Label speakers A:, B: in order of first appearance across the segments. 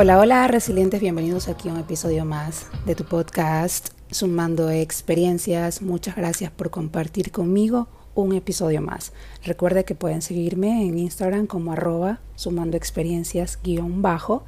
A: Hola, hola, resilientes, bienvenidos aquí a un episodio más de tu podcast Sumando Experiencias. Muchas gracias por compartir conmigo un episodio más. Recuerde que pueden seguirme en Instagram como arroba sumando experiencias guion bajo.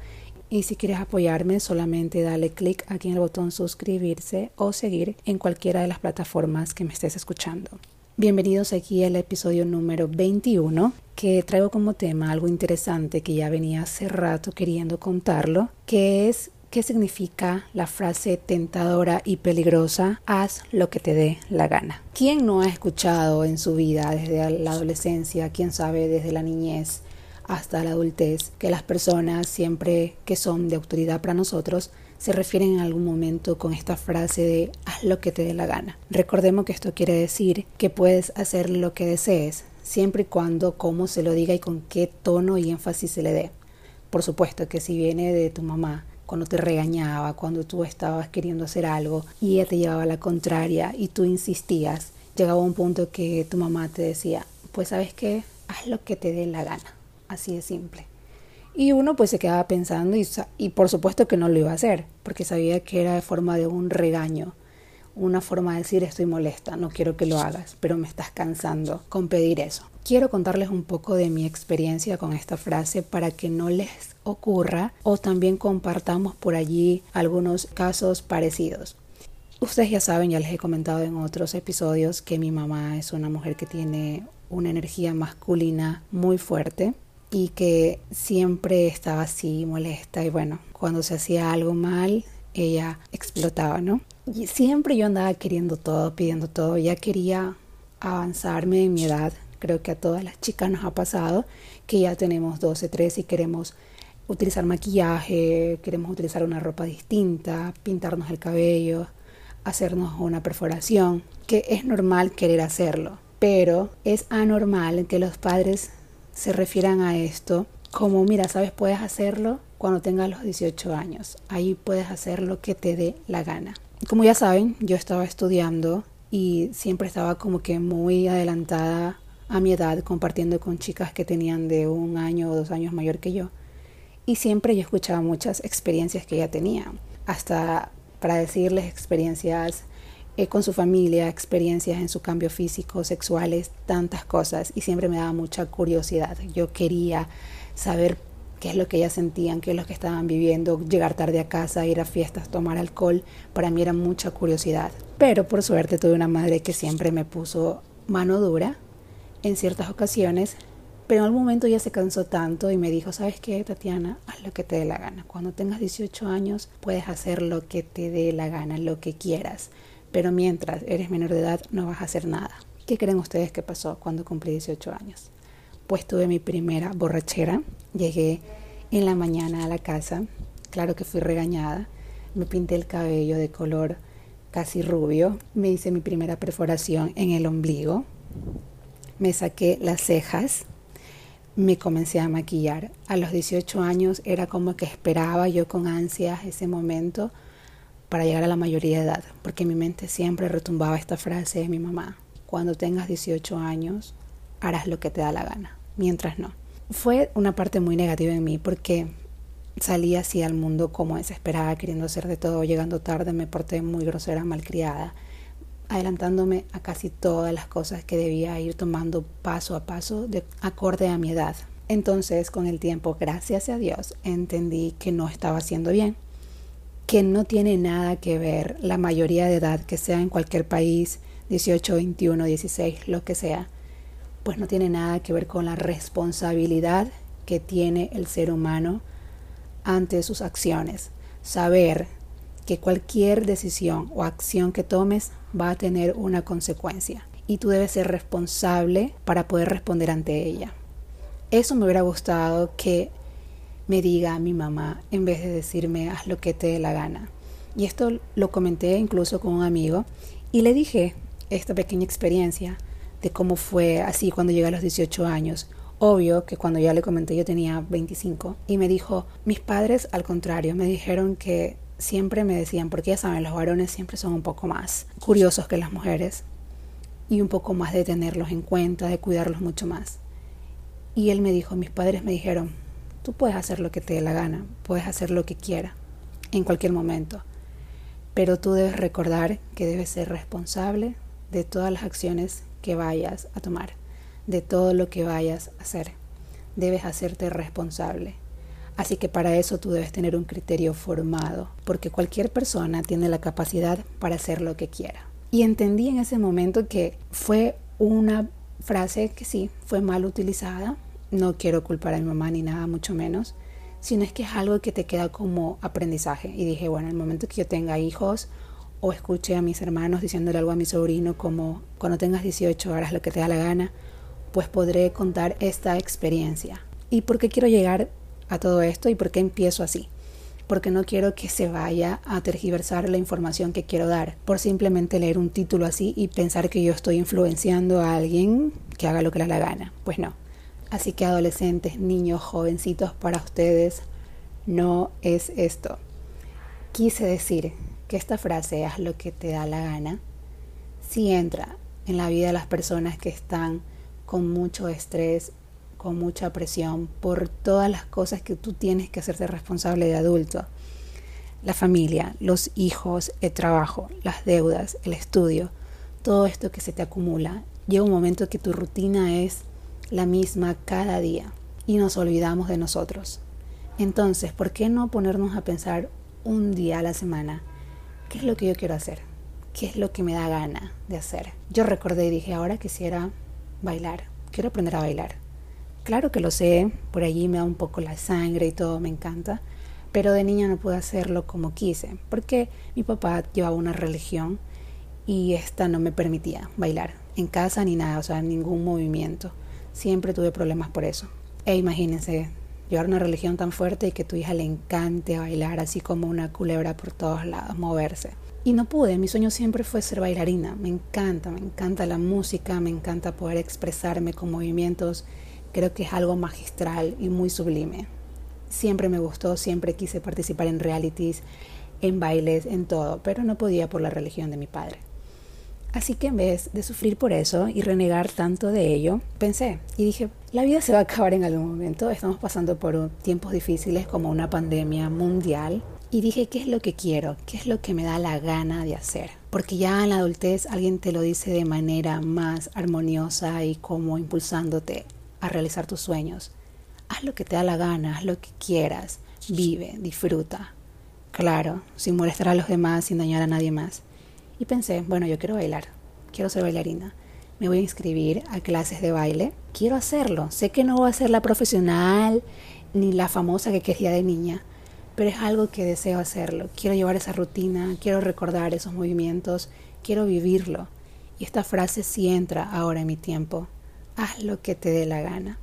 A: Y si quieres apoyarme, solamente dale clic aquí en el botón suscribirse o seguir en cualquiera de las plataformas que me estés escuchando. Bienvenidos aquí al episodio número 21 que traigo como tema algo interesante que ya venía hace rato queriendo contarlo, que es qué significa la frase tentadora y peligrosa, haz lo que te dé la gana. ¿Quién no ha escuchado en su vida desde la adolescencia, quién sabe desde la niñez hasta la adultez, que las personas siempre que son de autoridad para nosotros se refieren en algún momento con esta frase de haz lo que te dé la gana. Recordemos que esto quiere decir que puedes hacer lo que desees, siempre y cuando cómo se lo diga y con qué tono y énfasis se le dé. Por supuesto que si viene de tu mamá, cuando te regañaba, cuando tú estabas queriendo hacer algo y ella te llevaba a la contraria y tú insistías, llegaba un punto que tu mamá te decía, pues sabes qué, haz lo que te dé la gana, así de simple. Y uno pues se quedaba pensando y, por supuesto que no lo iba a hacer, porque sabía que era de forma de un regaño, una forma de decir estoy molesta, no quiero que lo hagas, pero me estás cansando con pedir eso. Quiero contarles un poco de mi experiencia con esta frase para que no les ocurra o también compartamos por allí algunos casos parecidos. Ustedes ya saben, ya les he comentado en otros episodios que mi mamá es una mujer que tiene una energía masculina muy fuerte y que siempre estaba así molesta y bueno, cuando se hacía algo mal, ella explotaba, ¿no? Y siempre yo andaba queriendo todo, pidiendo todo, ya quería avanzarme en mi edad. Creo que a todas las chicas nos ha pasado que ya tenemos 12, 13 y queremos utilizar maquillaje, queremos utilizar una ropa distinta, pintarnos el cabello, hacernos una perforación, que es normal querer hacerlo, pero es anormal que los padres se refieran a esto como, mira, sabes, puedes hacerlo cuando tengas los 18 años. Ahí puedes hacer lo que te dé la gana. Como ya saben, yo estaba estudiando y siempre estaba como que muy adelantada a mi edad compartiendo con chicas que tenían de un año o dos años mayor que yo. Y siempre yo escuchaba muchas experiencias que ella tenía, hasta para decirles experiencias eh, con su familia, experiencias en su cambio físico, sexuales, tantas cosas. Y siempre me daba mucha curiosidad. Yo quería saber qué es lo que ellas sentían, qué es lo que estaban viviendo, llegar tarde a casa, ir a fiestas, tomar alcohol. Para mí era mucha curiosidad. Pero por suerte tuve una madre que siempre me puso mano dura en ciertas ocasiones. Pero en algún momento ya se cansó tanto y me dijo, ¿sabes qué, Tatiana? Haz lo que te dé la gana. Cuando tengas 18 años puedes hacer lo que te dé la gana, lo que quieras pero mientras eres menor de edad no vas a hacer nada. ¿Qué creen ustedes que pasó cuando cumplí 18 años? Pues tuve mi primera borrachera, llegué en la mañana a la casa, claro que fui regañada, me pinté el cabello de color casi rubio, me hice mi primera perforación en el ombligo, me saqué las cejas, me comencé a maquillar. A los 18 años era como que esperaba yo con ansias ese momento para llegar a la mayoría de edad, porque en mi mente siempre retumbaba esta frase de mi mamá, cuando tengas 18 años harás lo que te da la gana, mientras no. Fue una parte muy negativa en mí porque salí así al mundo como desesperada, queriendo hacer de todo, llegando tarde, me porté muy grosera, malcriada, adelantándome a casi todas las cosas que debía ir tomando paso a paso de acorde a mi edad. Entonces, con el tiempo, gracias a Dios, entendí que no estaba haciendo bien que no tiene nada que ver la mayoría de edad, que sea en cualquier país, 18, 21, 16, lo que sea, pues no tiene nada que ver con la responsabilidad que tiene el ser humano ante sus acciones. Saber que cualquier decisión o acción que tomes va a tener una consecuencia y tú debes ser responsable para poder responder ante ella. Eso me hubiera gustado que me diga a mi mamá en vez de decirme haz lo que te dé la gana. Y esto lo comenté incluso con un amigo y le dije esta pequeña experiencia de cómo fue así cuando llegué a los 18 años. Obvio que cuando ya le comenté yo tenía 25 y me dijo, mis padres al contrario me dijeron que siempre me decían, porque ya saben, los varones siempre son un poco más curiosos que las mujeres y un poco más de tenerlos en cuenta, de cuidarlos mucho más. Y él me dijo, mis padres me dijeron, Tú puedes hacer lo que te dé la gana, puedes hacer lo que quieras, en cualquier momento. Pero tú debes recordar que debes ser responsable de todas las acciones que vayas a tomar, de todo lo que vayas a hacer. Debes hacerte responsable. Así que para eso tú debes tener un criterio formado, porque cualquier persona tiene la capacidad para hacer lo que quiera. Y entendí en ese momento que fue una frase que sí, fue mal utilizada. No quiero culpar a mi mamá ni nada, mucho menos, sino es que es algo que te queda como aprendizaje. Y dije, bueno, en el momento que yo tenga hijos o escuche a mis hermanos diciéndole algo a mi sobrino como cuando tengas 18 horas lo que te da la gana, pues podré contar esta experiencia. ¿Y por qué quiero llegar a todo esto y por qué empiezo así? Porque no quiero que se vaya a tergiversar la información que quiero dar por simplemente leer un título así y pensar que yo estoy influenciando a alguien que haga lo que le da la gana. Pues no. Así que adolescentes, niños, jovencitos, para ustedes no es esto. Quise decir que esta frase, haz lo que te da la gana, si entra en la vida de las personas que están con mucho estrés, con mucha presión por todas las cosas que tú tienes que hacerte responsable de adulto. La familia, los hijos, el trabajo, las deudas, el estudio, todo esto que se te acumula. Llega un momento que tu rutina es la misma cada día y nos olvidamos de nosotros. Entonces, ¿por qué no ponernos a pensar un día a la semana ¿qué es lo que yo quiero hacer? ¿Qué es lo que me da gana de hacer? Yo recordé y dije, ahora quisiera bailar, quiero aprender a bailar. Claro que lo sé, por allí me da un poco la sangre y todo, me encanta, pero de niña no pude hacerlo como quise, porque mi papá llevaba una religión y esta no me permitía bailar en casa ni nada, o sea, ningún movimiento. Siempre tuve problemas por eso. E imagínense, llevar una religión tan fuerte y que tu hija le encante bailar así como una culebra por todos lados, moverse. Y no pude, mi sueño siempre fue ser bailarina. Me encanta, me encanta la música, me encanta poder expresarme con movimientos. Creo que es algo magistral y muy sublime. Siempre me gustó, siempre quise participar en realities, en bailes, en todo, pero no podía por la religión de mi padre. Así que en vez de sufrir por eso y renegar tanto de ello, pensé y dije, la vida se va a acabar en algún momento, estamos pasando por tiempos difíciles como una pandemia mundial. Y dije, ¿qué es lo que quiero? ¿Qué es lo que me da la gana de hacer? Porque ya en la adultez alguien te lo dice de manera más armoniosa y como impulsándote a realizar tus sueños. Haz lo que te da la gana, haz lo que quieras, vive, disfruta. Claro, sin molestar a los demás, sin dañar a nadie más. Y pensé, bueno, yo quiero bailar, quiero ser bailarina. Me voy a inscribir a clases de baile. Quiero hacerlo. Sé que no voy a ser la profesional ni la famosa que quería de niña, pero es algo que deseo hacerlo. Quiero llevar esa rutina, quiero recordar esos movimientos, quiero vivirlo. Y esta frase sí entra ahora en mi tiempo. Haz lo que te dé la gana.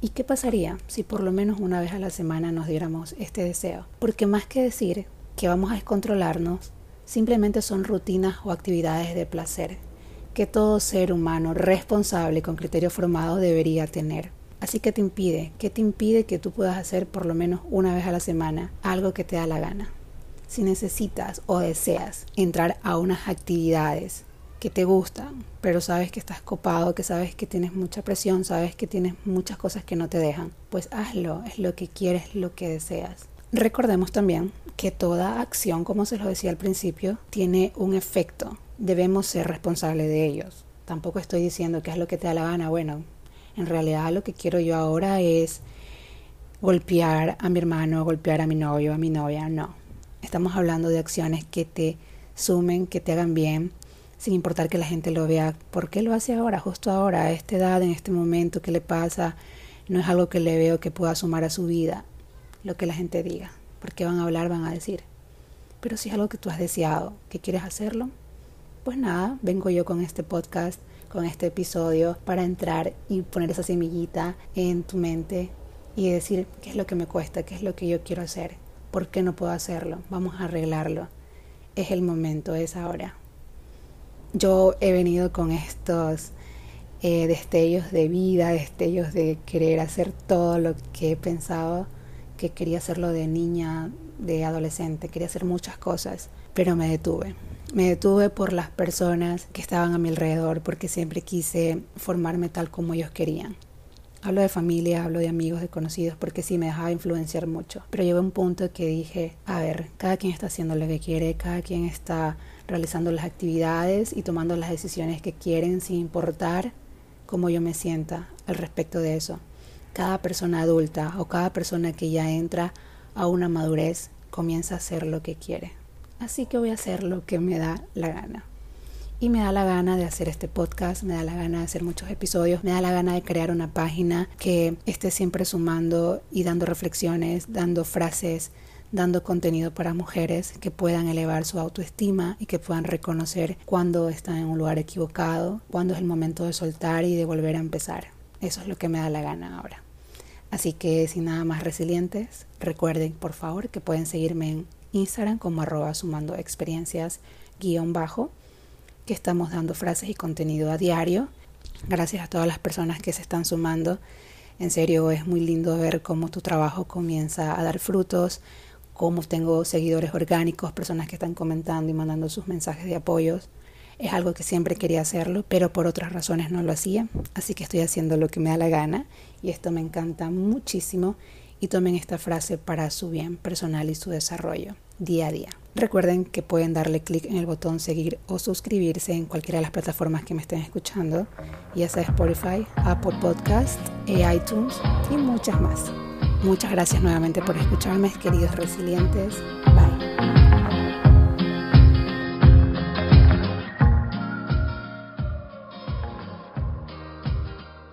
A: ¿Y qué pasaría si por lo menos una vez a la semana nos diéramos este deseo? Porque más que decir que vamos a descontrolarnos, simplemente son rutinas o actividades de placer que todo ser humano responsable con criterio formado debería tener. Así que te impide, ¿qué te impide que tú puedas hacer por lo menos una vez a la semana algo que te da la gana? Si necesitas o deseas entrar a unas actividades que te gustan, pero sabes que estás copado, que sabes que tienes mucha presión, sabes que tienes muchas cosas que no te dejan, pues hazlo, es lo que quieres, lo que deseas. Recordemos también que toda acción, como se lo decía al principio, tiene un efecto. Debemos ser responsables de ellos. Tampoco estoy diciendo que es lo que te da la gana. Bueno, en realidad lo que quiero yo ahora es golpear a mi hermano, golpear a mi novio, a mi novia. No. Estamos hablando de acciones que te sumen, que te hagan bien, sin importar que la gente lo vea. ¿Por qué lo hace ahora, justo ahora, a esta edad, en este momento? ¿Qué le pasa? No es algo que le veo que pueda sumar a su vida lo que la gente diga, porque van a hablar, van a decir. Pero si es algo que tú has deseado, que quieres hacerlo, pues nada, vengo yo con este podcast, con este episodio, para entrar y poner esa semillita en tu mente y decir qué es lo que me cuesta, qué es lo que yo quiero hacer, por qué no puedo hacerlo, vamos a arreglarlo. Es el momento, es ahora. Yo he venido con estos eh, destellos de vida, destellos de querer hacer todo lo que he pensado que quería hacerlo de niña, de adolescente, quería hacer muchas cosas, pero me detuve. Me detuve por las personas que estaban a mi alrededor, porque siempre quise formarme tal como ellos querían. Hablo de familia, hablo de amigos, de conocidos, porque sí me dejaba influenciar mucho. Pero llegó un punto que dije, a ver, cada quien está haciendo lo que quiere, cada quien está realizando las actividades y tomando las decisiones que quieren sin importar cómo yo me sienta al respecto de eso. Cada persona adulta o cada persona que ya entra a una madurez comienza a hacer lo que quiere. Así que voy a hacer lo que me da la gana y me da la gana de hacer este podcast, me da la gana de hacer muchos episodios, me da la gana de crear una página que esté siempre sumando y dando reflexiones, dando frases, dando contenido para mujeres que puedan elevar su autoestima y que puedan reconocer cuando están en un lugar equivocado, cuando es el momento de soltar y de volver a empezar. Eso es lo que me da la gana ahora. Así que sin nada más resilientes, recuerden por favor que pueden seguirme en Instagram como arroba sumando experiencias guion bajo que estamos dando frases y contenido a diario. Gracias a todas las personas que se están sumando. En serio, es muy lindo ver cómo tu trabajo comienza a dar frutos, cómo tengo seguidores orgánicos, personas que están comentando y mandando sus mensajes de apoyos. Es algo que siempre quería hacerlo, pero por otras razones no lo hacía. Así que estoy haciendo lo que me da la gana y esto me encanta muchísimo. Y tomen esta frase para su bien personal y su desarrollo día a día. Recuerden que pueden darle clic en el botón seguir o suscribirse en cualquiera de las plataformas que me estén escuchando, ya sea Spotify, Apple Podcast, iTunes y muchas más. Muchas gracias nuevamente por escucharme, queridos resilientes.